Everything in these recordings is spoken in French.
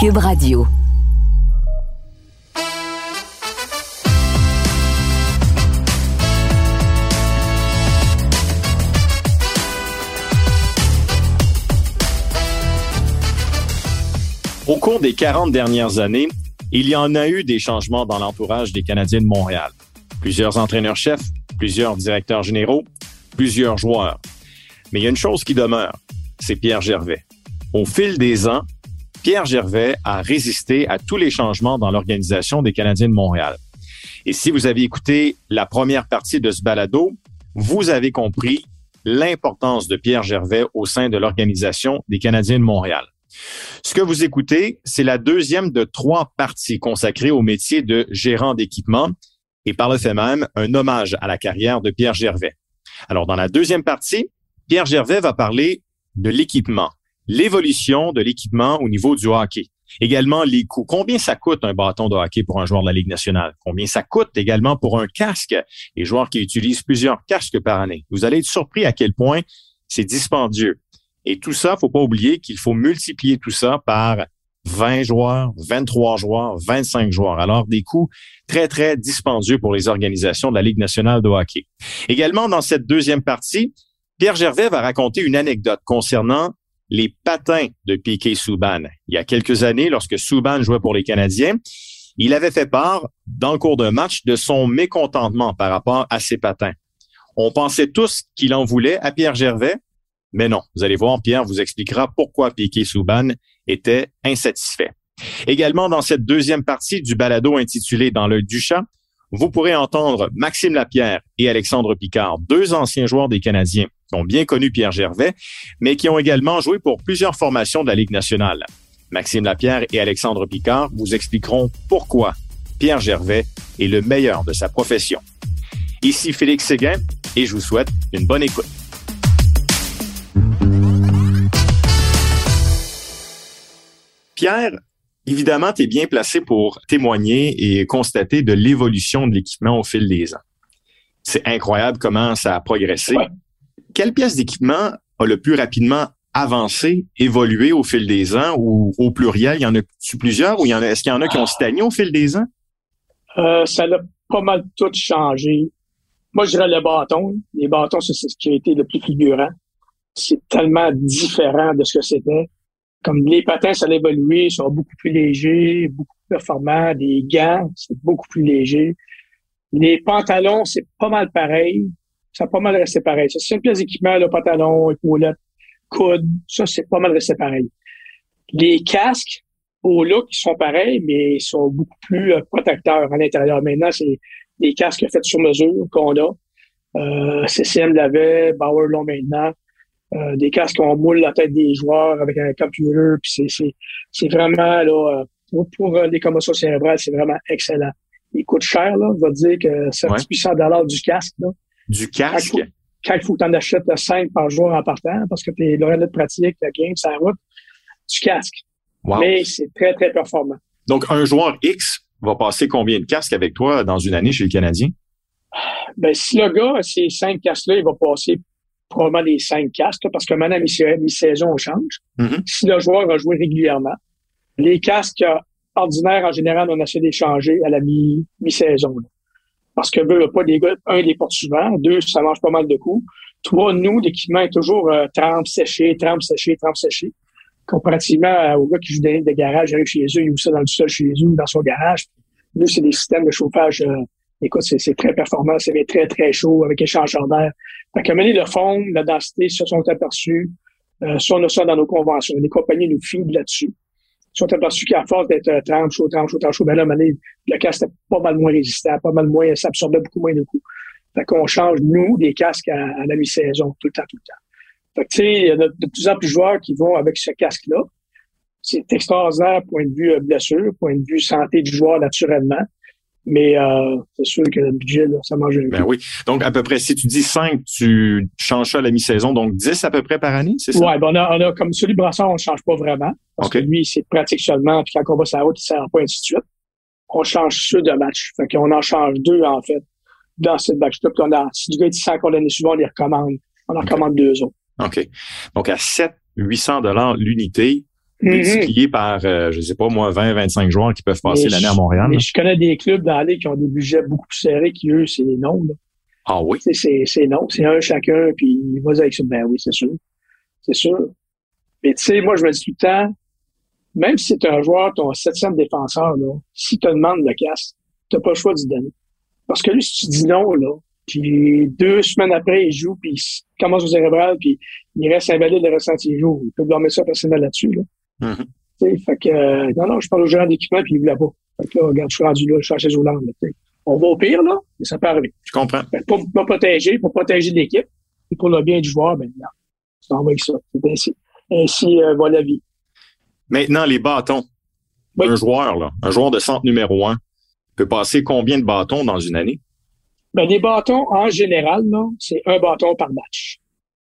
Cube Radio. Au cours des 40 dernières années, il y en a eu des changements dans l'entourage des Canadiens de Montréal. Plusieurs entraîneurs-chefs, plusieurs directeurs généraux, plusieurs joueurs. Mais il y a une chose qui demeure, c'est Pierre Gervais. Au fil des ans, Pierre Gervais a résisté à tous les changements dans l'organisation des Canadiens de Montréal. Et si vous avez écouté la première partie de ce balado, vous avez compris l'importance de Pierre Gervais au sein de l'organisation des Canadiens de Montréal. Ce que vous écoutez, c'est la deuxième de trois parties consacrées au métier de gérant d'équipement et par le fait même un hommage à la carrière de Pierre Gervais. Alors, dans la deuxième partie, Pierre Gervais va parler de l'équipement, l'évolution de l'équipement au niveau du hockey. Également, les coûts. Combien ça coûte un bâton de hockey pour un joueur de la Ligue nationale? Combien ça coûte également pour un casque? Les joueurs qui utilisent plusieurs casques par année. Vous allez être surpris à quel point c'est dispendieux. Et tout ça, faut pas oublier qu'il faut multiplier tout ça par 20 joueurs, 23 joueurs, 25 joueurs. Alors, des coûts très, très dispendieux pour les organisations de la Ligue nationale de hockey. Également, dans cette deuxième partie, Pierre Gervais va raconter une anecdote concernant les patins de Piquet Souban. Il y a quelques années, lorsque Souban jouait pour les Canadiens, il avait fait part, dans le cours d'un match, de son mécontentement par rapport à ses patins. On pensait tous qu'il en voulait à Pierre Gervais, mais non, vous allez voir, Pierre vous expliquera pourquoi Piquet Souban était insatisfait. Également, dans cette deuxième partie du balado intitulé Dans le du chat, vous pourrez entendre Maxime Lapierre et Alexandre Picard, deux anciens joueurs des Canadiens ont bien connu Pierre Gervais, mais qui ont également joué pour plusieurs formations de la Ligue nationale. Maxime Lapierre et Alexandre Picard vous expliqueront pourquoi Pierre Gervais est le meilleur de sa profession. Ici Félix Séguin et je vous souhaite une bonne écoute. Pierre, évidemment, tu es bien placé pour témoigner et constater de l'évolution de l'équipement au fil des ans. C'est incroyable comment ça a progressé. Quelle pièce d'équipement a le plus rapidement avancé, évolué au fil des ans ou au pluriel? Il y en a-tu plusieurs ou y en a, est-ce qu'il y en a qui ont stagné au fil des ans? Euh, ça a pas mal tout changé. Moi, je dirais le bâton. Les bâtons, c'est ce qui a été le plus figurant. C'est tellement différent de ce que c'était comme les patins, ça a évolué, sont beaucoup plus légers, beaucoup plus performants. Les gants, c'est beaucoup plus léger. Les pantalons, c'est pas mal pareil. Ça a pas mal resté pareil. Ça, c'est une pièce d'équipement, le pantalon, épaulettes, coude, ça, c'est pas mal resté pareil. Les casques, au look, ils sont pareils, mais ils sont beaucoup plus euh, protecteurs à l'intérieur. Maintenant, c'est des casques faits sur mesure qu'on a. Euh, CCM l'avait, Bauer l'ont maintenant. Euh, des casques qu'on moule la tête des joueurs avec un computer. Puis c'est, c'est, vraiment là, euh, pour, euh, les commotions cérébrales, c'est vraiment excellent. Il coûte cher, là. Je vais dire que c'est ouais. 800 dollars du casque. Là. Du casque? Quand il faut, que tu en achètes 5 par jour en partant, parce que t'es l'oreille de pratique, la game, ça route, du casque. Wow. Mais c'est très, très performant. Donc, un joueur X va passer combien de casques avec toi dans une année chez le Canadien? Ben, si le gars a ces cinq casques-là, il va passer probablement les cinq casques, parce que maintenant, mi-saison, on change. Mm-hmm. Si le joueur a joué régulièrement, les casques ordinaires, en général, on essaie d'échanger à la mi-saison. Parce que veut pas des gars, un, les porte souvent, deux, ça mange pas mal de coups. Trois, nous, l'équipement est toujours euh, trempe séché, trempe séché, trempe séché. Comparativement euh, aux gars qui jouent des de garage, arrivent chez eux, ils ouvrent ça dans le sol chez eux, dans son garage. Nous, c'est des systèmes de chauffage euh, écoute, c'est très performant, c'est très, très chaud avec échangeur d'air. Fait qu'à mener le fond, la densité, se sont aperçus. Euh, ça, on a ça dans nos conventions. Les compagnies nous filent là-dessus. Sont aperçus qu'à force d'être euh, trempe, chaud, trempe, chaud, trempe, chaud, ben là, le casque était pas mal moins résistant, pas mal moins, ça absorbait beaucoup moins de coups. Fait qu'on change, nous, des casques à, à la mi-saison, tout le temps, tout le temps. Fait que, tu sais, il y a de, de, plus en plus de joueurs qui vont avec ce casque-là. C'est extraordinaire, point de vue euh, blessure, point de vue santé du joueur naturellement. Mais euh, c'est sûr que le budget, là, ça mange un Ben oui. Donc, à peu près, si tu dis 5, tu changes ça à la mi-saison, donc 10 à peu près par année, c'est ça? Oui, ben on, a, on a comme celui de Brassard, on ne change pas vraiment. Parce okay. que lui, c'est pratique seulement, puis quand on va sur la route, il ne sert pas, ainsi de suite. On change ceux de match. Fait qu'on en change deux, en fait, dans cette batch-là. Puis on a, si du gars est 100 qu'on l'année suivante, on les recommande. On en okay. recommande deux autres. OK. Donc, à 7 800 dollars l'unité, multiplié par, euh, je sais pas moi, 20, 25 joueurs qui peuvent passer l'année à Montréal. Mais je connais des clubs dans l'année qui ont des budgets beaucoup plus serrés qui, eux, c'est non. Là. Ah oui? C'est non. C'est un chacun, puis vas avec ça. Ben oui, c'est sûr. C'est sûr. Mais tu sais, moi, je me dis tout le temps, même si c'est un joueur, ton septième défenseur, là, si tu te demandes le casse, t'as pas le choix d'y donner. Parce que lui, si tu dis non, là, puis deux semaines après, il joue, puis il commence au cérébral, puis il reste invalide le restant de ses jours. Il peut dormir ça personnellement là-dessus. Là. Mm-hmm. Fait que, euh, non, non, je parle au gérant d'équipement, puis il voulait pas. Fait que là, regarde, je suis rendu là, je suis à chez Hollande. On va au pire, là, mais ça peut arriver. Je comprends. pour, pour protéger, pour protéger l'équipe, et pour le bien du joueur, ben, non, c'est en avec ça. C'est ainsi, ainsi euh, va la vie. Maintenant, les bâtons. Un joueur, là, un joueur de centre numéro un, peut passer combien de bâtons dans une année? Ben, les bâtons, en général, c'est un bâton par match.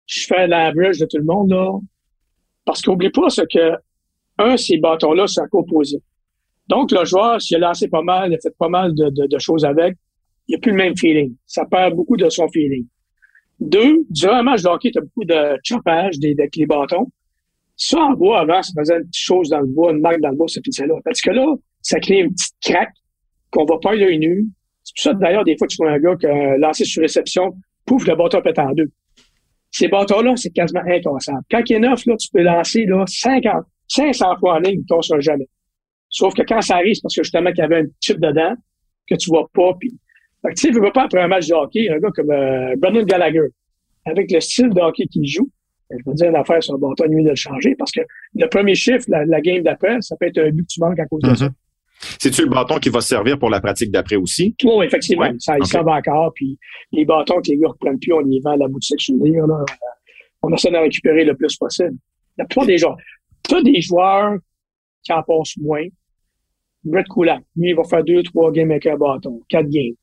Je fais l'average de tout le monde, là. Parce qu'oublie pas ce que, un, ces bâtons-là, c'est un composé. Donc, le joueur, s'il a lancé pas mal, il a fait pas mal de, de, choses avec, il a plus le même feeling. Ça perd beaucoup de son feeling. Deux, durant un match de hockey, tu as beaucoup de chopage des, avec les bâtons. Ça, en bois, avant, ça faisait une petite chose dans le bois, une marque dans le bois, ça fait là. Parce que là, ça crée une petite craque qu'on va pas l'œil nu. C'est pour ça, d'ailleurs, des fois, tu vois un gars qui a lancé sur réception, pouf, le bâton pète en deux. Ces bâtons-là, c'est quasiment incassable. Quand il est neuf, là, tu peux lancer là, 50, 500 fois en ligne, il ne jamais. Sauf que quand ça arrive, c'est parce que justement qu'il y avait un chip dedans que tu vois pas. Puis, tu sais, veux pas après un match de hockey, un gars comme euh, Brendan Gallagher, avec le style de hockey qu'il joue, ben, je veux dire, l'affaire sur le bâton, nuit de le changer parce que le premier chiffre, la, game d'après, ça peut être un but que tu manques à cause de ça. Mm-hmm. C'est-tu le bâton qui va servir pour la pratique d'après aussi? Oui, effectivement. Ça, il okay. encore. Puis les bâtons que les gars ne reprennent plus, on les vend à la boutique souvenir. Là. On essaie de récupérer le plus possible. La plupart des joueurs. Tu as des joueurs qui en passent moins. Brett Kulak, lui, il va faire deux, trois games avec un bâton, quatre games.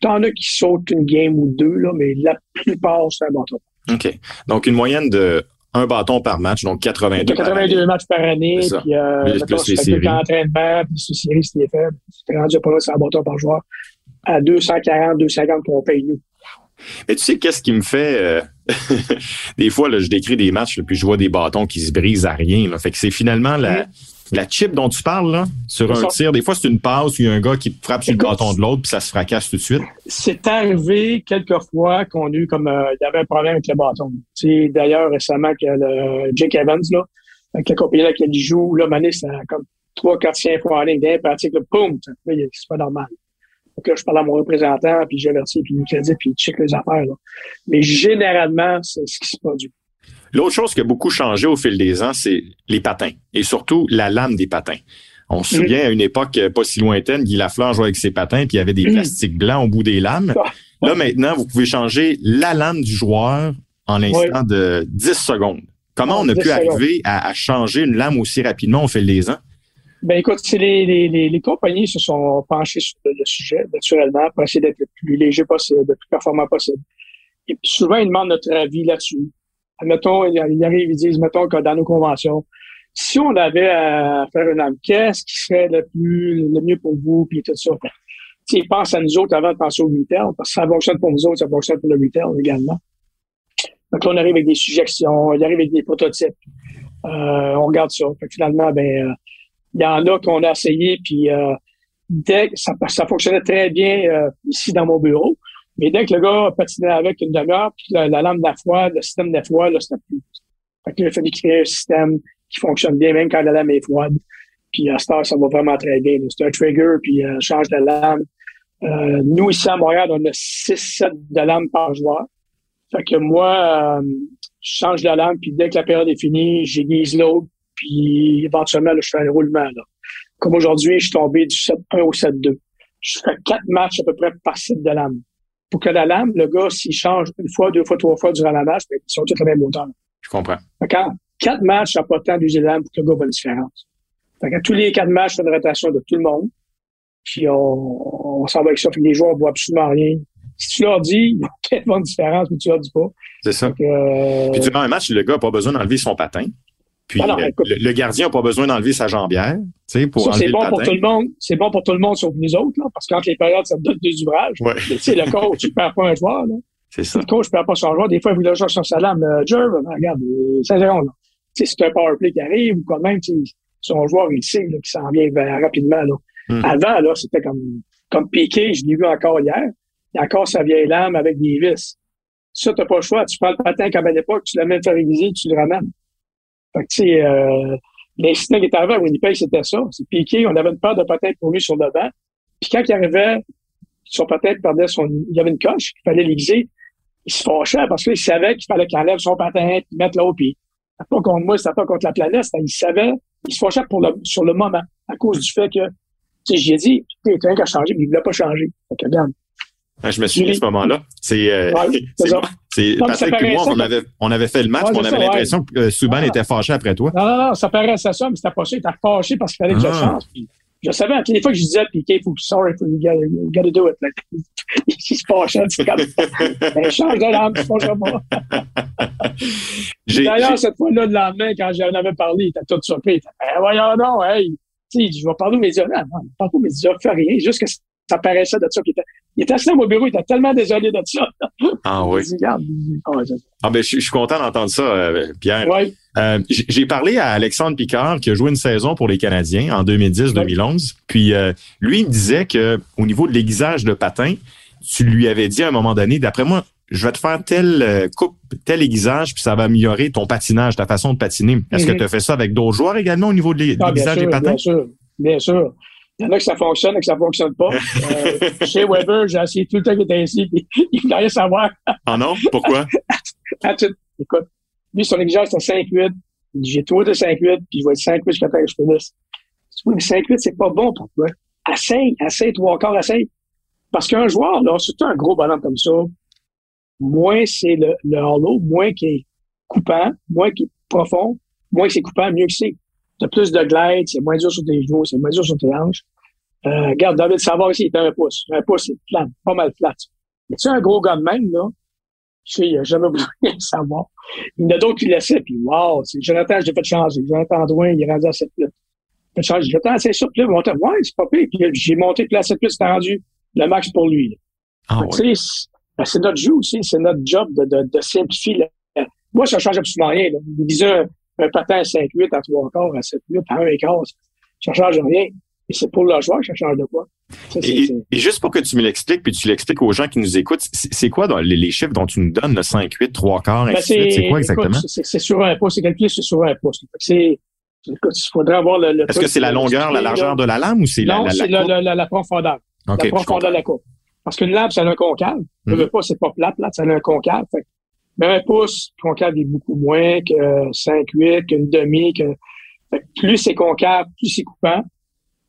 T'en as qui sautent une game ou deux, là, mais la plupart, c'est un bâton. OK. Donc, une moyenne de un bâton par match, donc 82. 82 matchs par année, puis euh, plus, mettons, plus les séries. entraînement, puis les séries, c'était faible. C'était rendu pas mal, c'est un bâton par joueur. À 240, 250 qu'on paye nous. Mais tu sais, qu'est-ce qui me fait... Euh, des fois, là, je décris des matchs, puis je vois des bâtons qui se brisent à rien. Là. Fait que c'est finalement la, la chip dont tu parles, là, sur un tir. Des fois, c'est une passe où il y a un gars qui frappe sur le bâton de l'autre, puis ça se fracasse tout de suite. C'est arrivé quelques fois qu'on a eu comme... Euh, il y avait un problème avec le bâton. Sais, d'ailleurs, récemment, que le Jake Evans, là, avec la compagnie là, qui joue, là, Mané, c'est comme 3, 4, 5 fois en ligne, bien pratique, là, boum, c'est pas normal. Donc là, je parle à mon représentant, puis j'avertis, puis il crédit, puis il check les affaires. Là. Mais généralement, c'est ce qui se produit. L'autre chose qui a beaucoup changé au fil des ans, c'est les patins, et surtout la lame des patins. On se souvient à une époque pas si lointaine, Guy Lafleur jouait avec ses patins, puis il y avait des mm. plastiques blancs au bout des lames. Là, maintenant, vous pouvez changer la lame du joueur en l'instant de 10 secondes. Comment on a pu arriver à, à, changer une lame aussi rapidement au fil des ans? Ben écoute, les, les, les, compagnies se sont penchées sur le, sujet, naturellement, pour essayer d'être le plus léger possible, le plus performant possible. Et puis souvent, ils demandent notre avis là-dessus. Mettons, ils arrivent, ils disent, mettons que dans nos conventions, si on avait à faire une âme, qu'est-ce qui serait le plus le mieux pour vous, puis tout ça. Ils pensent à nous autres avant de penser au retail, parce que ça fonctionne pour nous autres, ça fonctionne pour le retail également. Donc là, on arrive avec des suggestions, on arrive avec des prototypes. Euh, on regarde ça. Fait finalement, ben, euh, il y en a qu'on a essayé, puis euh, dès ça, ça fonctionnait très bien euh, ici dans mon bureau. Mais dès que le gars patinait avec une demi-heure, puis la, la, lame de la le système de là, c'était plus. Fait que là, il fallait créer un système qui fonctionne bien, même quand la lame est froide. Puis à ce ça va vraiment très bien. C'est un trigger, puis euh, change de lame. Euh, nous, ici à Montréal, on a 6-7 de lames par joueur. Fait que moi, euh, je change de lame, puis dès que la période est finie, j'aiguise l'autre, puis éventuellement, là, je fais un roulement. Là. Comme aujourd'hui, je suis tombé du 7-1 au 7-2. Je fais quatre matchs à peu près par site de lame. Pour que la lame, le gars, s'il change une fois, deux fois, trois fois durant la match, ben, ils sont tous la même hauteur. Je comprends. Quand quatre matchs, ça n'a pas le temps d'user la lame pour que le gars voit une différence. Fait que tous les quatre matchs, c'est une rotation de tout le monde. Puis on, on s'en va avec ça. Fait que les joueurs ne voient absolument rien. Si tu leur dis, il voir une différence, mais tu leur dis pas. C'est ça. euh, Puis durant un match, le gars n'a pas besoin d'enlever son patin. Puis Alors, ah le, le, gardien n'a pas besoin d'enlever sa jambière, tu sais, pour ça, c'est bon pour tout le monde. C'est bon pour tout le monde sauf nous autres, là, parce que quand les périodes, ça te donne des ouvrages. Ouais. Tu sais, le coach, tu perds pas un joueur, là. C'est ça. Le coach ne perd pas son joueur. Des fois, il voulait jouer sur sa lame. Euh, Jerv, regarde, 5 secondes, là. c'est un power play qui arrive ou quand même, son joueur, il sait qu'il s'en vient rapidement. Là. Hmm. Avant, là, c'était comme, comme Piqué, je l'ai vu encore hier. Il y a encore sa vieille lame avec des vis. Ça, t'as pas le choix. Tu prends le patin comme à l'époque, tu l'amènes faire réviser, tu le ramènes. Fait que, tu sais, euh, l'incident qui est arrivé à Winnipeg, c'était ça. C'est Piqué, on avait une paire de patins pour lui sur le banc. Puis quand il arrivait, son patin perdait son, il y avait une coche, il fallait l'aiguiser. Il se fâchait parce qu'il savait qu'il fallait qu'il enlève son patin, puis mettre l'autre, puis c'était pas contre moi, c'était pas contre la planète, il savait, il se fâchait pour le, sur le moment, à cause du fait que, tu sais, j'ai dit, tu sais, qui a changé, mais il voulait pas changer. Fait que, regarde, ah, je me souviens de ce moment-là. C'est euh, c'est Patrick et moi, on avait, on avait fait le match, on avait l'impression que euh, Souban était fâché après toi. Non, non, non, ça paraissait ça, mais c'était pas ça. Il était fâché parce qu'il fallait que je ah. change. Puis, je savais, à toutes les fois que je disais à faut que sorry, you gotta, you gotta do it. Il se fâchait, c'est comme, ben, change de l'âme, je pas. D'ailleurs, cette fois-là, le lendemain, quand j'en avais parlé, il était tout surpris. Il était, ben, voyons non, hey, tu sais, je vais parler aux médias. Non, non, pas aux médias, fais rien, juste que ça paraissait de ça. Il était, il était assis dans mon bureau, il était tellement désolé de ça. Ah oui. ah ben, je, suis content d'entendre ça, euh, Pierre. Oui. Euh, j'ai parlé à Alexandre Picard qui a joué une saison pour les Canadiens en 2010-2011. Puis euh, lui, il me disait que au niveau de l'aiguisage de patin, tu lui avais dit à un moment donné, d'après moi, je vais te faire telle coupe, tel aiguisage, puis ça va améliorer ton patinage, ta façon de patiner. Est-ce que mm-hmm. tu as fait ça avec d'autres joueurs également au niveau de ah, l'aiguisage des patins? Bien sûr, bien sûr. Il y en a que ça fonctionne et que ça fonctionne pas. Euh, chez Weber, j'ai essayé tout le temps qu'il était ici, puis il voulait rien savoir. Ah non? Pourquoi? Écoute, lui, son exigence, c'est 5-8. J'ai tout de 5-8, puis je vais être 5-8 jusqu'à temps que je finisse. Oui, mais 5-8, c'est pas bon pour toi. Essaye, essaye, trois quarts, essaye. Parce qu'un joueur, là, surtout un gros ballon comme ça, moins c'est le, le hollow, moins qui est coupant, moins qui est profond, moins que c'est coupant, mieux que c'est. T'as plus de glide, c'est moins dur sur tes genoux, c'est moins dur sur tes hanches. Euh, regarde, David Savard ici, il était un pouce. Un pouce, c'est plat, pas mal flat. Mais tu un gros gars de même, là, je sais, il a jamais besoin de savoir. Il y en a d'autres qui laissaient, puis wow, c'est Jonathan, j'ai fait changer. Jonathan Drouin, il est rendu à 7 minutes. J'ai. Jonathan, c'est ça, puis là, monté, ouais, c'est pas pire. Puis j'ai monté, puis là, 7 minutes, c'était rendu le max pour lui. Ah, ouais. Ben, c'est notre jeu aussi, c'est notre job de, de, de simplifier. Moi, ça change absolument rien. Là. Il disait un patin à 5-8, à 3 quarts, à 7-8, à 1 quart, ça change rien. Et c'est pour le joueur que ça change de quoi? et, juste pour que tu me l'expliques, puis tu l'expliques aux gens qui nous écoutent, c'est quoi dans les, chiffres dont tu nous donnes, le 5, 8, 3 quarts, ben c'est quoi exactement? C'est sur un pouce, c'est calculé sur un pouce. C'est, il faudrait avoir le, Est-ce que c'est la longueur, la largeur de la lame ou c'est la, la, c'est la, la, profondeur. la profondeur de la coupe. Parce qu'une lame, ça a un concave. Mm -hmm. pas, c'est pas plate, plate, ça a un concave. Fait mais un pouce concave est beaucoup moins que 5-8, qu'une demi. Que... plus c'est concave, plus c'est coupant.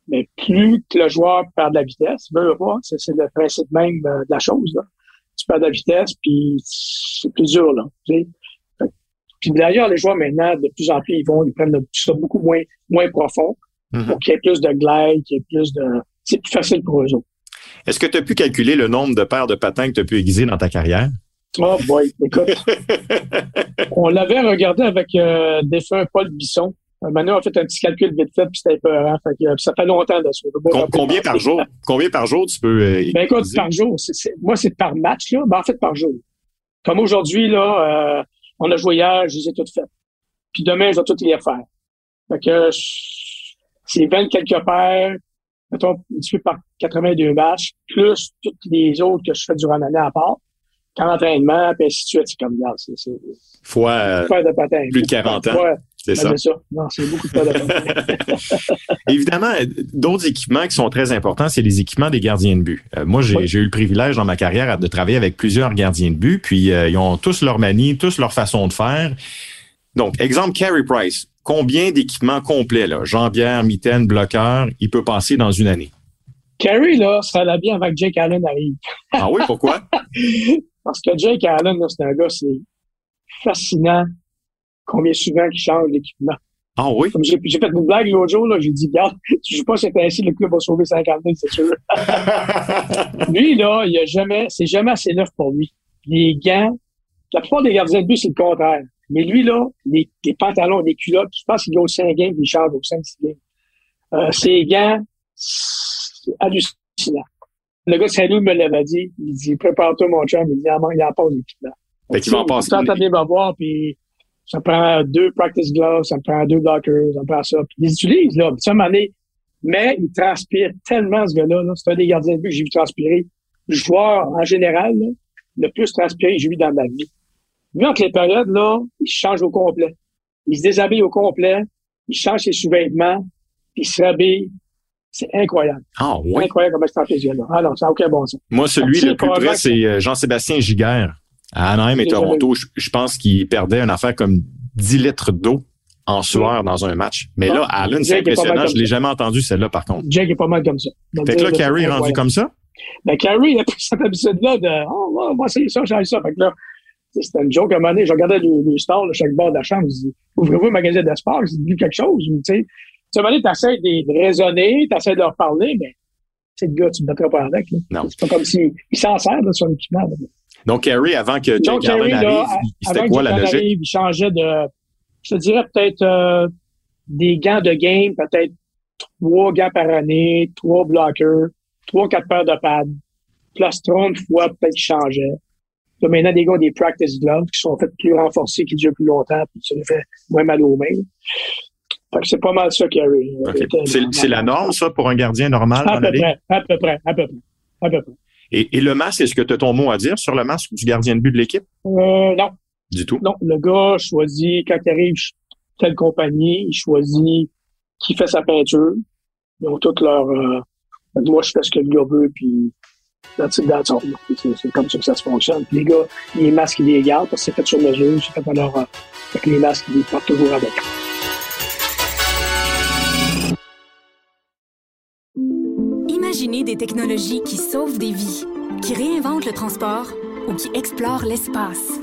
Mais plus que le joueur perd de la vitesse, veut pas, c'est le principe même de la chose. Là. Tu perds de la vitesse, puis c'est plus dur. Là, Puis d'ailleurs, les joueurs maintenant, de plus en plus, ils vont, ils prennent tout ça beaucoup moins, moins profond mm-hmm. pour qu'il y ait plus de glide, qu'il y ait plus de. C'est plus facile pour eux autres. Est-ce que tu as pu calculer le nombre de paires de patins que tu as pu aiguiser dans ta carrière? Oh boy, écoute. on l'avait regardé avec euh, défunt Paul Bisson. Euh, maintenant, on a fait un petit calcul vite fait, puis c'était peur. Fait que, ça fait longtemps de ça. combien par jour? Combien par jour tu peux. Euh, ben écoute, par jour. moi, c'est par match, là. Ben, en fait, par jour. Comme aujourd'hui, là, euh, on a joué hier, je les ai toutes faites. Puis demain, je vais toutes les faire. Fait que c'est 20 quelques paires, mettons, multiplié par 82 matchs, plus toutes les autres que je fais durant l'année à part qu'en entraînement, puis ainsi de suite. C'est comme, regarde, c'est, c'est, fois, euh, de plus de 40 ans. c'est ça. ça. Non, c'est beaucoup de patin. Évidemment, d'autres équipements qui sont très importants, c'est les équipements des gardiens de but. Euh, moi, j'ai, eu le privilège dans ma carrière de travailler avec plusieurs gardiens de but, puis euh, ils ont tous leur manie, tous leur façon de faire. Donc, exemple, Carey Price. Combien d'équipements complets, là, jambière, mitaine, bloqueur, il peut passer dans une année? Carey, là, ça allait bien avec Jake Allen arrive. ah oui, pourquoi? Parce que Jake Allen, c'est un gars, c'est fascinant combien souvent il change d'équipement. Ah oui? Comme j'ai, fait une blague l'autre jour, là, j'ai dit, regarde, tu joues pas cette ainsi, le club va sauver 50 000, c'est sûr. lui, là, il a jamais, c'est jamais assez neuf pour lui. Les gants, la plupart des gardiens de but, c'est le contraire. Mais lui, là, les, pantalons, les culottes, je pense qu'il a au 5 games, il change au 5, 6 games. Euh, ses gants, c'est hallucinant. Le gars de Saint-Louis me l'avait dit. Il dit, prépare-toi, mon chum. Il dit, il en passe l'équipement. Fait qu'il va en passer. Tu me voir, puis ça prend deux practice gloves, ça prend deux blockers, ça prend ça. Puis ils utilisent, là. Puis ça, mais il transpire tellement, ce gars-là. -là, c'est un des gardiens de but que j'ai vu transpirer. Le joueur, en général, le plus transpiré que j'ai vu dans ma vie. Lui, entre les périodes, là, il change au complet. Il se déshabille au complet, il change ses sous-vêtements, puis il se rhabille. C'est incroyable. Ah, ouais. Incroyable comme stratégie là. Ah non, ça n'a aucun bon sens. Moi, celui le plus près, c'est euh, Jean-Sébastien Giguère. À Anaheim et Toronto, je, pense qu'il perdait une affaire comme 10 litres d'eau en sueur dans un match. Mais là, Allen, c'est impressionnant. Je l'ai jamais entendu, celle-là, par contre. Jake est pas mal comme ça. fait que là, Carrie est rendu comme ça? Ben, Carrie, il a pris cette habitude-là de, oh, on va essayer ça, j'ai ça. Fait que là, c'était une joke à un moment donné. Je regardais les, les stars de chaque bord de la chambre. Je dis, ouvrez-vous un magasin de sport, je dis quelque chose. Tu sais, moment donné, t'essaies de raisonner, t'essaies de leur parler, mais c'est le gars, tu ne battras pas avec. Non. C'est pas comme s'il s'en sert de son équipement. Donc, Carrie, avant que Jake Allen arrive, c'était quoi la logique? Arrive, il changeait de, je te dirais peut-être euh, des gants de game, peut-être trois gants par année, trois blockers, trois, quatre paires de pads. Plastron, une fois, peut-être qu'il changeait. Là, maintenant, des gars des practice gloves qui sont faits plus renforcés, qui durent plus longtemps, puis ça fait moins mal aux mains. Fait que c'est pas mal ça qui arrive. C'est la norme, ça, pour un gardien normal à peu près, À peu près, à peu près, à peu près. Et, et le masque, est-ce que tu as ton mot à dire sur le masque du gardien de but de l'équipe? Euh, non. Du tout? Non. Le gars choisit, quand il arrive telle compagnie, il choisit qui fait sa peinture. Ils ont toutes leur... Euh, moi, je fais ce que le gars veut, puis c'est comme ça que ça se fonctionne. Puis les gars, les masques, ils les gardent parce que c'est fait sur mesure, c'est fait à leur... Fait que les masques, ils les portent toujours avec. Des technologies qui sauvent des vies, qui réinventent le transport ou qui explorent l'espace.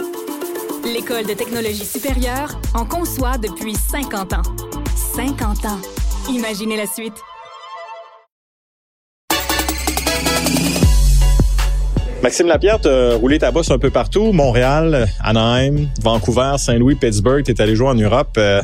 L'École de technologie supérieure en conçoit depuis 50 ans. 50 ans. Imaginez la suite. Maxime Lapierre, tu as roulé ta bosse un peu partout. Montréal, Anaheim, Vancouver, Saint-Louis, Pittsburgh. Tu es allé jouer en Europe. Euh,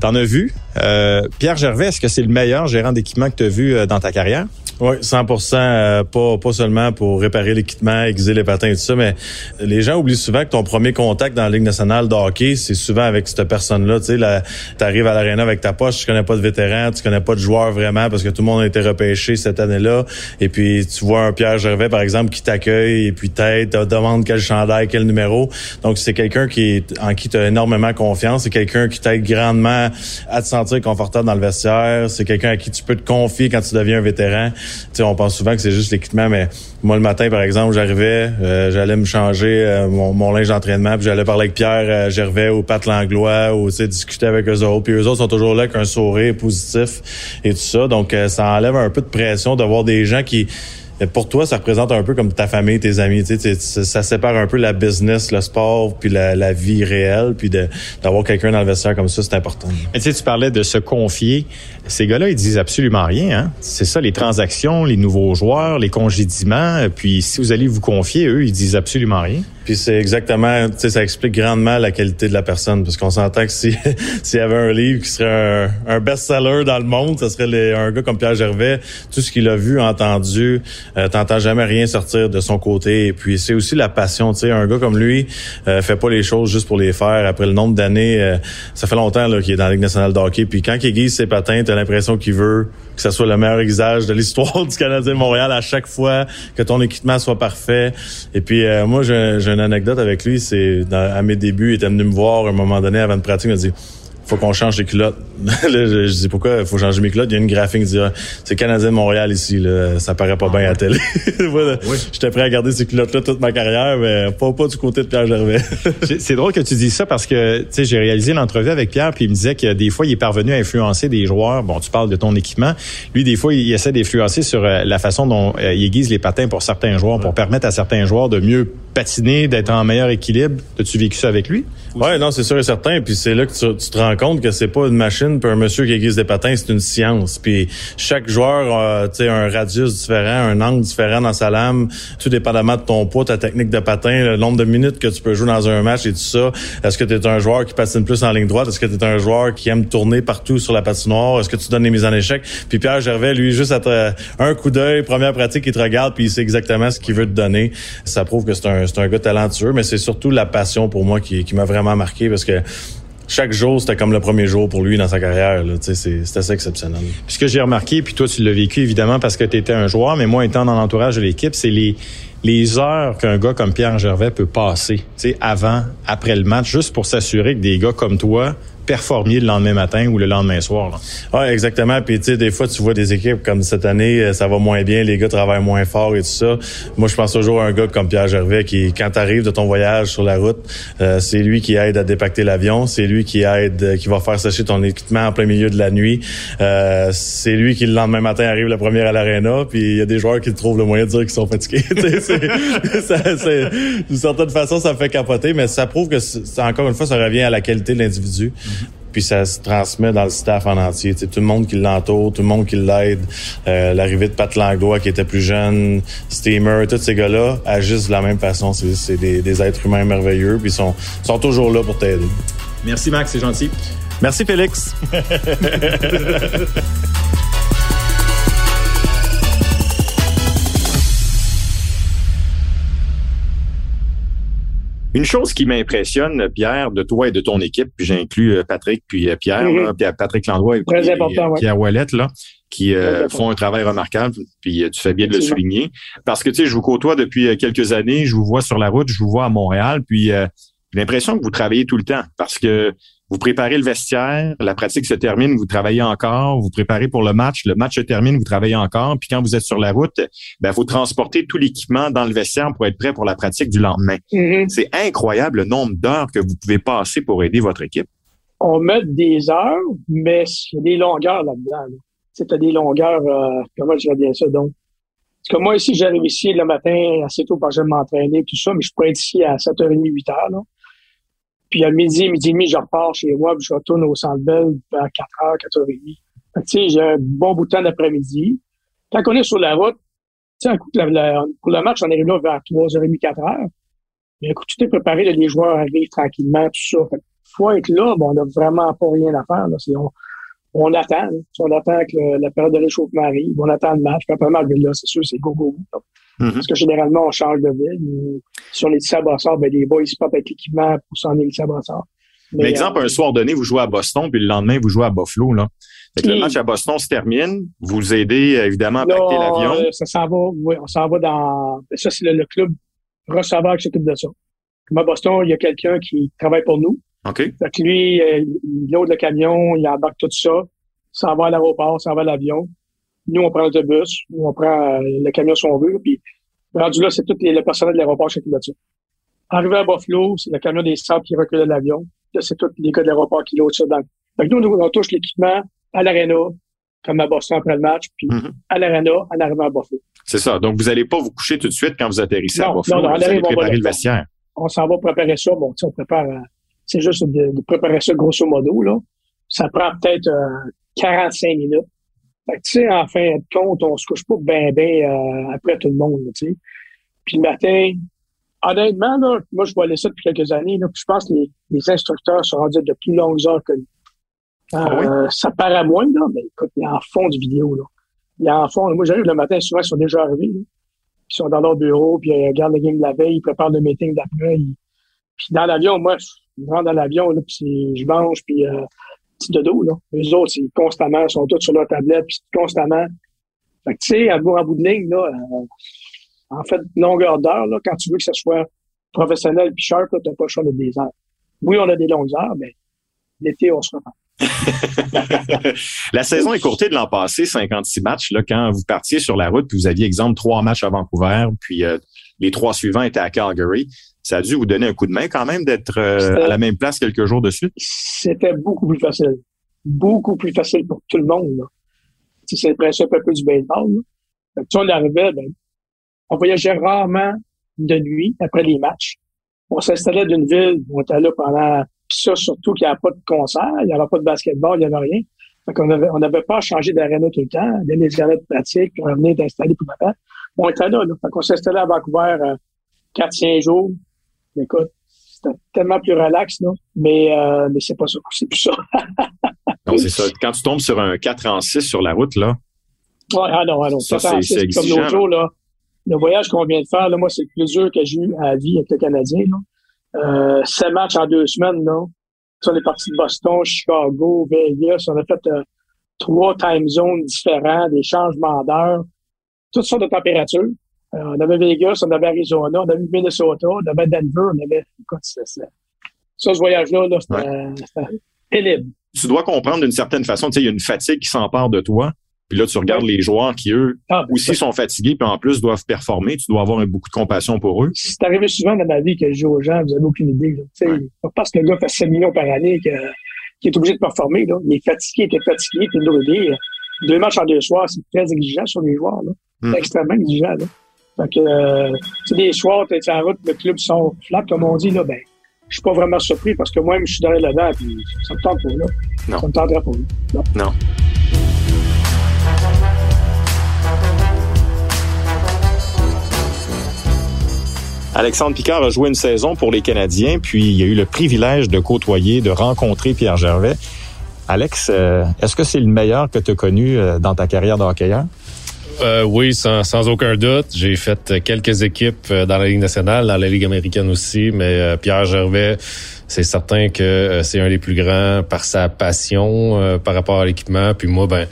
T'en as vu. Euh, Pierre Gervais, est-ce que c'est le meilleur gérant d'équipement que tu as vu euh, dans ta carrière? Oui, 100% euh, pas, pas seulement pour réparer l'équipement, aiguiser les patins et tout ça, mais les gens oublient souvent que ton premier contact dans la Ligue nationale de hockey, c'est souvent avec cette personne-là. Tu sais, t'arrives à l'aréna avec ta poche, tu connais pas de vétéran, tu connais pas de joueur vraiment parce que tout le monde a été repêché cette année-là. Et puis, tu vois un Pierre Gervais, par exemple, qui t'accueille et puis t'aide, te demande quel chandail, quel numéro. Donc, c'est quelqu'un qui en qui tu as énormément confiance. C'est quelqu'un qui t'aide grandement à te sentir confortable dans le vestiaire. C'est quelqu'un à qui tu peux te confier quand tu deviens un vétéran sais, on pense souvent que c'est juste l'équipement, mais moi le matin, par exemple, j'arrivais, euh, j'allais me changer euh, mon, linge d'entraînement, puis j'allais parler avec Pierre euh, Gervais ou Pat Langlois, ou discuter avec eux autres. Puis eux autres sont toujours là avec un sourire positif et tout ça. Donc ça enlève un peu de pression de voir des gens qui pour toi, ça représente un peu comme ta famille, tes amis. Tu sais, ça sépare un peu la business, le sport, puis la, vie réelle, puis d'avoir quelqu'un dans le vestiaire comme ça, c'est important. Tu tu parlais de se confier. Ces gars-là, ils disent absolument rien. Hein? C'est ça, les transactions, les nouveaux joueurs, les congédiements. Puis si vous allez vous confier, eux, ils disent absolument rien. Puis c'est exactement, tu sais, ça explique grandement la qualité de la personne, parce qu'on s'entend que si s'il y avait un livre qui serait un, best-seller dans le monde, ce serait un gars comme Pierre Gervais. Tout ce qu'il a vu, entendu, euh, t'entends jamais rien sortir de son côté. Et puis c'est aussi la passion, tu sais, un gars comme lui euh, fait pas les choses juste pour les faire. Après le nombre d'années, euh, ça fait longtemps qu'il est dans la Ligue nationale de hockey. Puis quand il aiguise ses patins, l'impression qu'il veut que ce soit le meilleur aiguisage de l'histoire du Canadien de Montréal à chaque fois, que ton équipement soit parfait. Et puis moi, j'ai une anecdote avec lui, c'est à mes débuts, il était venu me voir à un moment donné avant de pratique, il m'a dit faut qu'on change les culottes. je, dis pourquoi faut changer mes culottes. Il y a une graphique qui dit ah, c'est Canadien de Montréal ici, là. ça paraît pas bien à la télé. voilà. J'étais prêt à garder ces culottes-là toute ma carrière, mais pas, pas du côté de Pierre Gervais. c'est drôle que tu dis ça parce que j'ai réalisé l'entrevue avec Pierre, puis il me disait que des fois, il est parvenu à influencer des joueurs. Bon, tu parles de ton équipement. Lui, des fois, il essaie d'influencer sur euh, la façon dont euh, il aiguise les patins pour certains joueurs, pour permettre à certains joueurs de mieux patiner, d'être en meilleur équilibre. As-tu vécu ça avec lui? Ouais, non, c'est sûr et certain. Puis c'est là que tu, tu te rends compte que c'est pas une machine puis un monsieur qui aiguise des patins, c'est une science. Puis chaque joueur a un radius différent, un angle différent dans sa lame, tout dépendamment de ton poids, ta technique de patin, le nombre de minutes que tu peux jouer dans un match et tout ça. Est-ce que tu es un joueur qui patine plus en ligne droite? Est-ce que tu es un joueur qui aime tourner partout sur la patinoire? Est-ce que tu donnes les mises en échec? Puis Pierre Gervais, lui, juste un coup d'œil, première pratique, il te regarde puis il sait exactement ce qu'il veut te donner. Ça prouve que c'est un, un gars talentueux, mais c'est surtout la passion pour moi qui, qui m'a vraiment marqué parce que chaque jour, c'était comme le premier jour pour lui dans sa carrière. C'est assez exceptionnel. Puis j'ai remarqué, puis toi, tu l'as vécu évidemment parce que tu étais un joueur, mais moi, étant dans l'entourage de l'équipe, c'est les les heures qu'un gars comme Pierre Gervais peut passer, avant, après le match, juste pour s'assurer que des gars comme toi performiez le lendemain matin ou le lendemain soir. Oui, exactement. Puis tu sais, des fois, tu vois des équipes comme cette année, euh, ça va moins bien, les gars travaillent moins fort et tout ça. Moi, je pense toujours à un gars comme Pierre Gervais qui, quand tu arrives de ton voyage sur la route, euh, c'est lui qui aide à dépacter l'avion, c'est lui qui aide, euh, qui va faire sécher ton équipement en plein milieu de la nuit. c'est lui qui le lendemain matin arrive le premier à l'aréna, puis il y a des joueurs qui trouvent le moyen de dire qu'ils sont fatigués. d'une certaine façon, ça fait capoter, mais ça prouve que, encore une fois, ça revient à la qualité de l'individu. Puis ça se transmet dans le staff en entier. tout le monde qui l'entoure, tout le monde qui l'aide. Euh, l'arrivée de Pat Langlois qui était plus jeune, Steamer, tous ces gars-là agissent de la même façon. C'est des, des, êtres humains merveilleux, puis ils sont, sont toujours là pour t'aider. Merci Max, c'est gentil. Merci Félix. Une chose qui m'impressionne, Pierre, de toi et de ton équipe, puis j'inclus euh, Patrick puis euh, Pierre, mm-hmm. Patrick Landroy et, Pierre Wallet, là, qui euh, font un travail remarquable, puis tu fais bien de le souligner. Parce que tu sais, je vous côtoie depuis quelques années, je vous vois sur la route, je vous vois à Montréal, puis j'ai l'impression que vous travaillez tout le temps parce que vous préparez le vestiaire, la pratique se termine, vous travaillez encore, vous préparez pour le match, le match se termine, vous travaillez encore, puis quand vous êtes sur la route, ben vous transportez tout l'équipement dans le vestiaire pour être prêt pour la pratique du lendemain. Mm-hmm. C'est incroyable le nombre d'heures que vous pouvez passer pour aider votre équipe. On met des heures, mais il y a des longueurs là-dedans. C'est des longueurs, euh, comment je vais dire ça donc? Parce que moi ici, j'arrive ici le matin assez tôt pour que je m'entraîner, tout ça, mais je pourrais être ici à 7h30, 8h. Là. Puis à midi, midi et demi, je repars chez moi, puis je retourne au Centre Bell vers 4 h 4 h 30 tu sais, j'ai un bon bout de temps d'après-midi. Quand on est sur la route, tu sais, pour le match, on arrive là vers 3h30, 4 h Mais écoute, tout est préparé, là, les joueurs arrivent tranquillement, tout ça. Fait faut être là, bon, on n'a vraiment pas rien à faire. Là. On, on attend. On attend que la période de réchauffement arrive. On attend le match. Puis après le match, là, c'est sûr, c'est go, go, go. Mm-hmm. Parce que généralement, on change de ville. Si on est ici à Brossard, ben, les boys, ils se pas avec l'équipement pour s'en aller ici à Brossard. Mais, exemple, euh, un soir donné, vous jouez à Boston, puis le lendemain, vous jouez à Buffalo, là. Fait que le match à Boston se termine, vous aidez évidemment à pacter l'avion. Euh, ça s'en va, oui, on s'en va dans. Ça, c'est le, club receveur qui s'occupe de ça. Comme à Boston, il y a quelqu'un qui travaille pour nous. OK. Fait que lui, euh, il load le camion, il embarque tout ça, s'en va à l'aéroport, s'en va à l'avion. Nous, on prend l'autobus, on prend le camion si on veut, puis Rendu là, c'est tout le personnel de l'aéroport de ça. Arrivé à Buffalo, c'est le camion des sables qui recule l'avion. Là, c'est tous les gars de l'aéroport qui l'autre ça dans. Fait nous, on touche l'équipement à l'aréna, comme à Boston après le match, puis mm-hmm. à l'aréna en arrivant à Buffalo. C'est ça. Donc, vous n'allez pas vous coucher tout de suite quand vous atterrissez à Buffalo. Non, non, vous allez préparer le vestiaire. On s'en va préparer ça. Bon, tu on prépare, euh, c'est juste de, préparer ça grosso modo, là. Ça prend peut-être 45 euh, minutes. Fait que, tu sais, en fin de compte, on se couche pas bien, bien euh, après tout le monde, tu sais. Puis le matin, honnêtement, là, moi, je vois ça depuis quelques années, là, je pense que les, instructeurs sont rendus de plus longues heures que nous. Ah euh, Ça paraît moins, là, mais écoute, il y a en fond du vidéo, là. Il y a en fond. Moi, j'arrive le matin, souvent, ils sont déjà arrivés, Ils sont dans leur bureau, puis ils regardent le game de la veille, ils préparent le meeting d'après. Puis dans l'avion, moi, je rentre dans l'avion, là, puis je mange, puis euh, dodo, là. Les autres, c'est constamment, ils sont tous sur leur tablette, puis constamment. Tu sais, à bout, en bout de ligne, là, euh, en fait, longueur d'heure, là, quand tu veux que ce soit professionnel puis sharp, tu n'as pas le choix de des heures. Oui, on a des longues heures, mais l'été, on se reprend. la saison est courtée de l'an passé, 56 matchs. Là, quand vous partiez sur la route, puis vous aviez, exemple, trois matchs à Vancouver, puis euh, les trois suivants étaient à Calgary ça a dû vous donner un coup de main quand même d'être euh, à la même place quelques jours de suite? C'était beaucoup plus facile. Beaucoup plus facile pour tout le monde. C'est le principe un peu du baseball. Là. on arrivait, ben, on voyageait rarement de nuit après les matchs. On s'installait d'une ville, on était là pendant... Puis ça, surtout qu'il n'y avait pas de concert, il n'y avait pas de basketball, il n'y avait rien. Fait on avait, on n'avait pas changé d'aréna tout le temps. Il y avait des arénas de pratique, puis on venait d'installer le temps. On était là, là. Fait qu'on s'installait à Vancouver euh, 4-5 jours écoute, c'était tellement plus relax, non? Mais, euh, mais c'est pas ça. C'est plus ça. non, c'est ça. Quand tu tombes sur un 4 en 6 sur la route, là. Ouais, ah non, ah non. Ça, c'est Comme l'autre jour, là. Le voyage qu'on vient de faire, là, moi, c'est le plus dur que j'ai eu à la vie avec le Canadien, là. Euh, matchs en deux semaines, là. On est parti de Boston, Chicago, Vegas. On a fait euh, trois time zones différents, des changements d'heure, toutes sortes de températures. Euh, on avait Vegas, on avait Arizona, on avait Minnesota, on avait Denver, on avait... Écoute, ça, ce voyage-là, -là, c'était pénible. Tu dois comprendre d'une certaine façon, tu sais, il y a une fatigue qui s'empare de toi. Puis là, tu regardes les joueurs qui, eux, ah, aussi sont fatigués, puis en plus doivent performer. Tu dois avoir beaucoup de compassion pour eux. C'est arrivé souvent dans ma vie que je dis aux gens, vous n'avez aucune idée. Là. Ouais. Pas parce que le gars fait 7 millions par année qu'il est obligé de performer. Là. Il est fatigué, il est fatigué, puis il Deux matchs en deux soirs, c'est très exigeant sur les joueurs. Là. C'est hmm. extrêmement exigeant. Là. Fait que, euh, des soirs, tu es en route, le club sont flat, comme on dit, là, ben, je suis pas vraiment surpris parce que moi-même, je suis derrière là-dedans, puis ça me tente pas, là. Non. Ça me tenterait pas, là. Non. Alexandre Picard a joué une saison pour les Canadiens, puis il a eu le privilège de côtoyer, de rencontrer Pierre Gervais. Alex, euh, est-ce que c'est le meilleur que tu as connu euh, dans ta carrière de hockeyeur? Euh, oui, sans, sans, aucun doute. J'ai fait quelques équipes dans la Ligue nationale, dans la Ligue américaine aussi, mais Pierre Gervais, c'est certain que c'est un des plus grands par sa passion par rapport à l'équipement. Puis moi, ben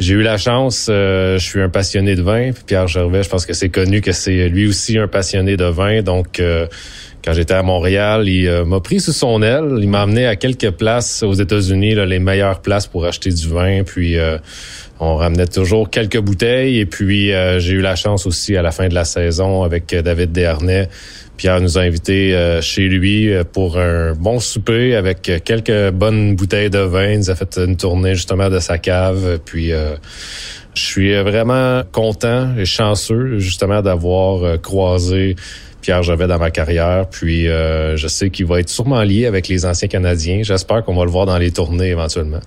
j'ai eu la chance, euh, je suis un passionné de vin. Pierre Gervais, je pense que c'est connu que c'est lui aussi un passionné de vin. Donc, euh, quand j'étais à Montréal, il euh, m'a pris sous son aile. Il m'a amené à quelques places aux États-Unis, les meilleures places pour acheter du vin. Puis, on ramenait toujours quelques bouteilles. Et puis, j'ai eu la chance aussi à la fin de la saison avec David Desharnais Pierre nous a invités euh, chez lui euh, pour un bon souper avec euh, quelques bonnes bouteilles de vin. Il nous a fait une tournée justement de sa cave. Puis je suis vraiment content et chanceux justement d'avoir croisé Pierre Javet dans ma carrière. Puis je sais qu'il va être sûrement lié avec les anciens Canadiens. J'espère qu'on va le voir dans les tournées éventuellement.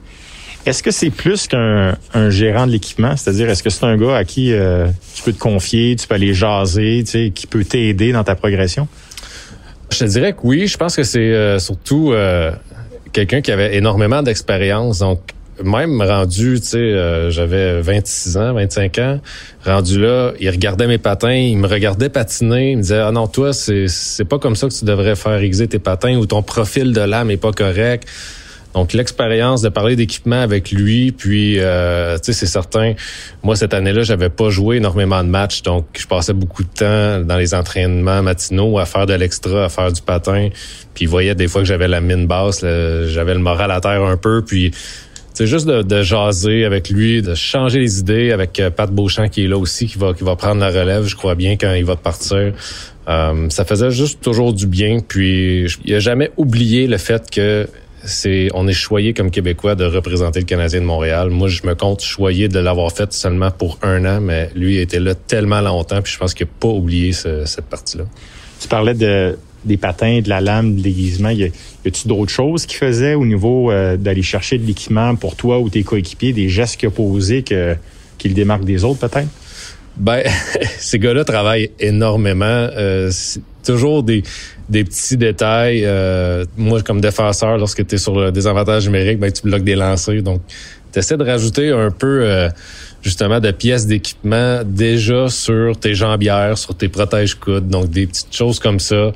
Est-ce que c'est plus qu'un un gérant de l'équipement? C'est-à-dire, est-ce que c'est un gars à qui euh, tu peux te confier, tu peux aller jaser, tu sais, qui peut t'aider dans ta progression? Je te dirais que oui. Je pense que c'est euh, surtout euh, quelqu'un qui avait énormément d'expérience. Donc, même rendu, tu sais, j'avais 26 ans, 25 ans, rendu là, il regardait mes patins, il me regardait patiner, il me disait, ah non, toi, c'est, c'est pas comme ça que tu devrais faire aiguiser tes patins ou ton profil de lame est pas correct. Donc l'expérience de parler d'équipement avec lui, puis euh, tu sais c'est certain. Moi cette année-là, j'avais pas joué énormément de matchs, donc je passais beaucoup de temps dans les entraînements matinaux à faire de l'extra, à faire du patin. Puis il voyait des fois que j'avais la mine basse, j'avais le moral à terre un peu, puis c'est juste de, jaser avec lui, de changer les idées avec euh, Pat Beauchamp qui est là aussi, qui va qui va prendre la relève, je crois bien quand il va partir. Euh, ça faisait juste toujours du bien. Puis il a jamais oublié le fait que c'est on est choyé comme Québécois de représenter le Canadien de Montréal. Moi, je me compte choyé de l'avoir fait seulement pour un an, mais lui était là tellement longtemps, puis je pense qu'il n'a pas oublié cette partie-là. Tu parlais de des patins, de la lame, de l'aiguisement. Y a-tu d'autres choses qu'il faisait au niveau euh, d'aller chercher de l'équipement pour toi ou tes coéquipiers, des gestes qu'il a posés que, qui le démarquent des autres peut-être? Ben, ces gars-là travaillent énormément. Euh, toujours des, petits détails. Euh, moi, comme défenseur, lorsque tu es sur le désavantage numérique, ben, tu bloques des lancers. Donc, tu essaies de rajouter un peu euh, justement de pièces d'équipement déjà sur tes jambières, sur tes protèges-coudes. Donc, des petites choses comme ça.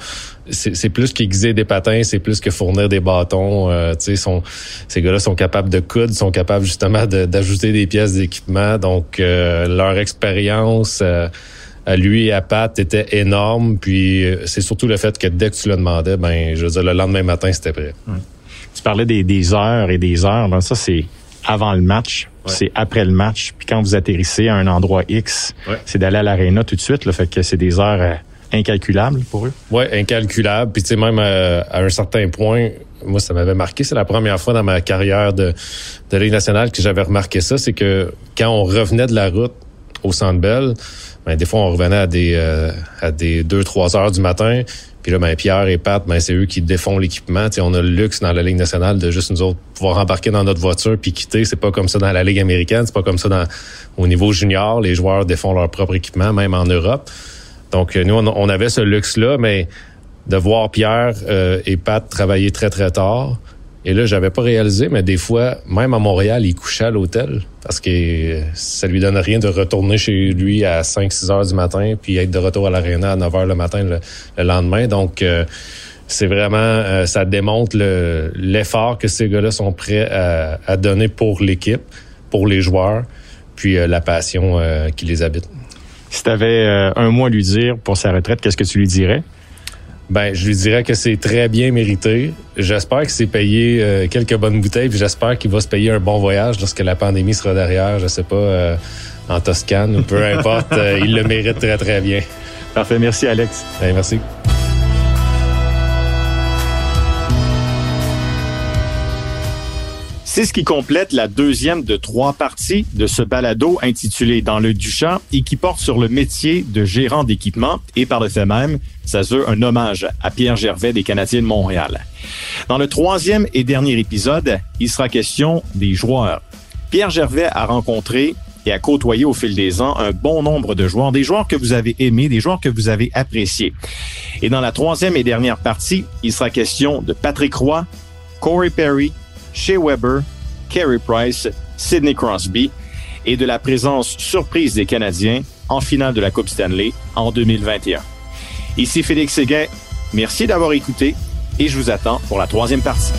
C'est plus qu'aiguiser des patins, c'est plus que fournir des bâtons. Euh, sont, ces gars-là sont capables de coudre, sont capables justement d'ajouter des pièces d'équipement. Donc, euh, leur expérience à lui et à Pat était énorme. Puis euh, c'est surtout le fait que dès que tu le demandais, ben je veux dire, le lendemain matin, c'était prêt. Tu parlais des, heures et des heures. Ben, ça, c'est avant le match, c'est après le match. Puis quand vous atterrissez à un endroit X, c'est d'aller à l'aréna tout de suite. Le fait que c'est des heures euh, incalculables pour eux. Oui, incalculables. Puis tu sais, même euh, à, un certain point, moi, ça m'avait marqué. C'est la première fois dans ma carrière de, de Ligue nationale que j'avais remarqué ça. C'est que quand on revenait de la route au Centre Bell, ben, des fois, on revenait à des euh, à des 2-3 heures du matin. Puis là, ben, Pierre et Pat, ben, c'est eux qui défont l'équipement. on a le luxe dans la Ligue nationale de juste nous autres pouvoir embarquer dans notre voiture puis quitter. C'est pas comme ça dans la Ligue américaine. C'est pas comme ça dans au niveau junior. Les joueurs défont leur propre équipement, même en Europe. Donc, euh, nous, on, avait ce luxe-là, mais de voir Pierre euh, et Pat travailler très, très tard, et là, j'avais pas réalisé, mais des fois, même à Montréal, il couchait à l'hôtel parce que ça lui donne rien de retourner chez lui à 5-6 heures du matin puis être de retour à l'aréna à 9 heures le matin le, lendemain. Donc, euh, c'est vraiment, ça démontre l'effort que ces gars-là sont prêts à, donner pour l'équipe, pour les joueurs, puis la passion qui les habite. Si tu un mot à lui dire pour sa retraite, qu'est-ce que tu lui dirais? Ben, je lui dirais que c'est très bien mérité. J'espère que c'est payé euh, quelques bonnes bouteilles, puis j'espère qu'il va se payer un bon voyage lorsque la pandémie sera derrière, je sais pas, euh, en Toscane ou peu importe. Euh, il le mérite très, très bien. Parfait. Merci, Alex. Ben, merci. C'est ce qui complète la deuxième de trois parties de ce balado intitulé Dans le Duchamp et qui porte sur le métier de gérant d'équipement et par le fait même, ça veut un hommage à Pierre Gervais des Canadiens de Montréal. Dans le troisième et dernier épisode, il sera question des joueurs. Pierre Gervais a rencontré et a côtoyé au fil des ans un bon nombre de joueurs, des joueurs que vous avez aimés, des joueurs que vous avez appréciés. Et dans la troisième et dernière partie, il sera question de Patrick Roy, Corey Perry, Shea Weber, Carey Price, Sidney Crosby et de la présence surprise des Canadiens en finale de la Coupe Stanley en 2021. Ici Félix Séguin, merci d'avoir écouté et je vous attends pour la troisième partie.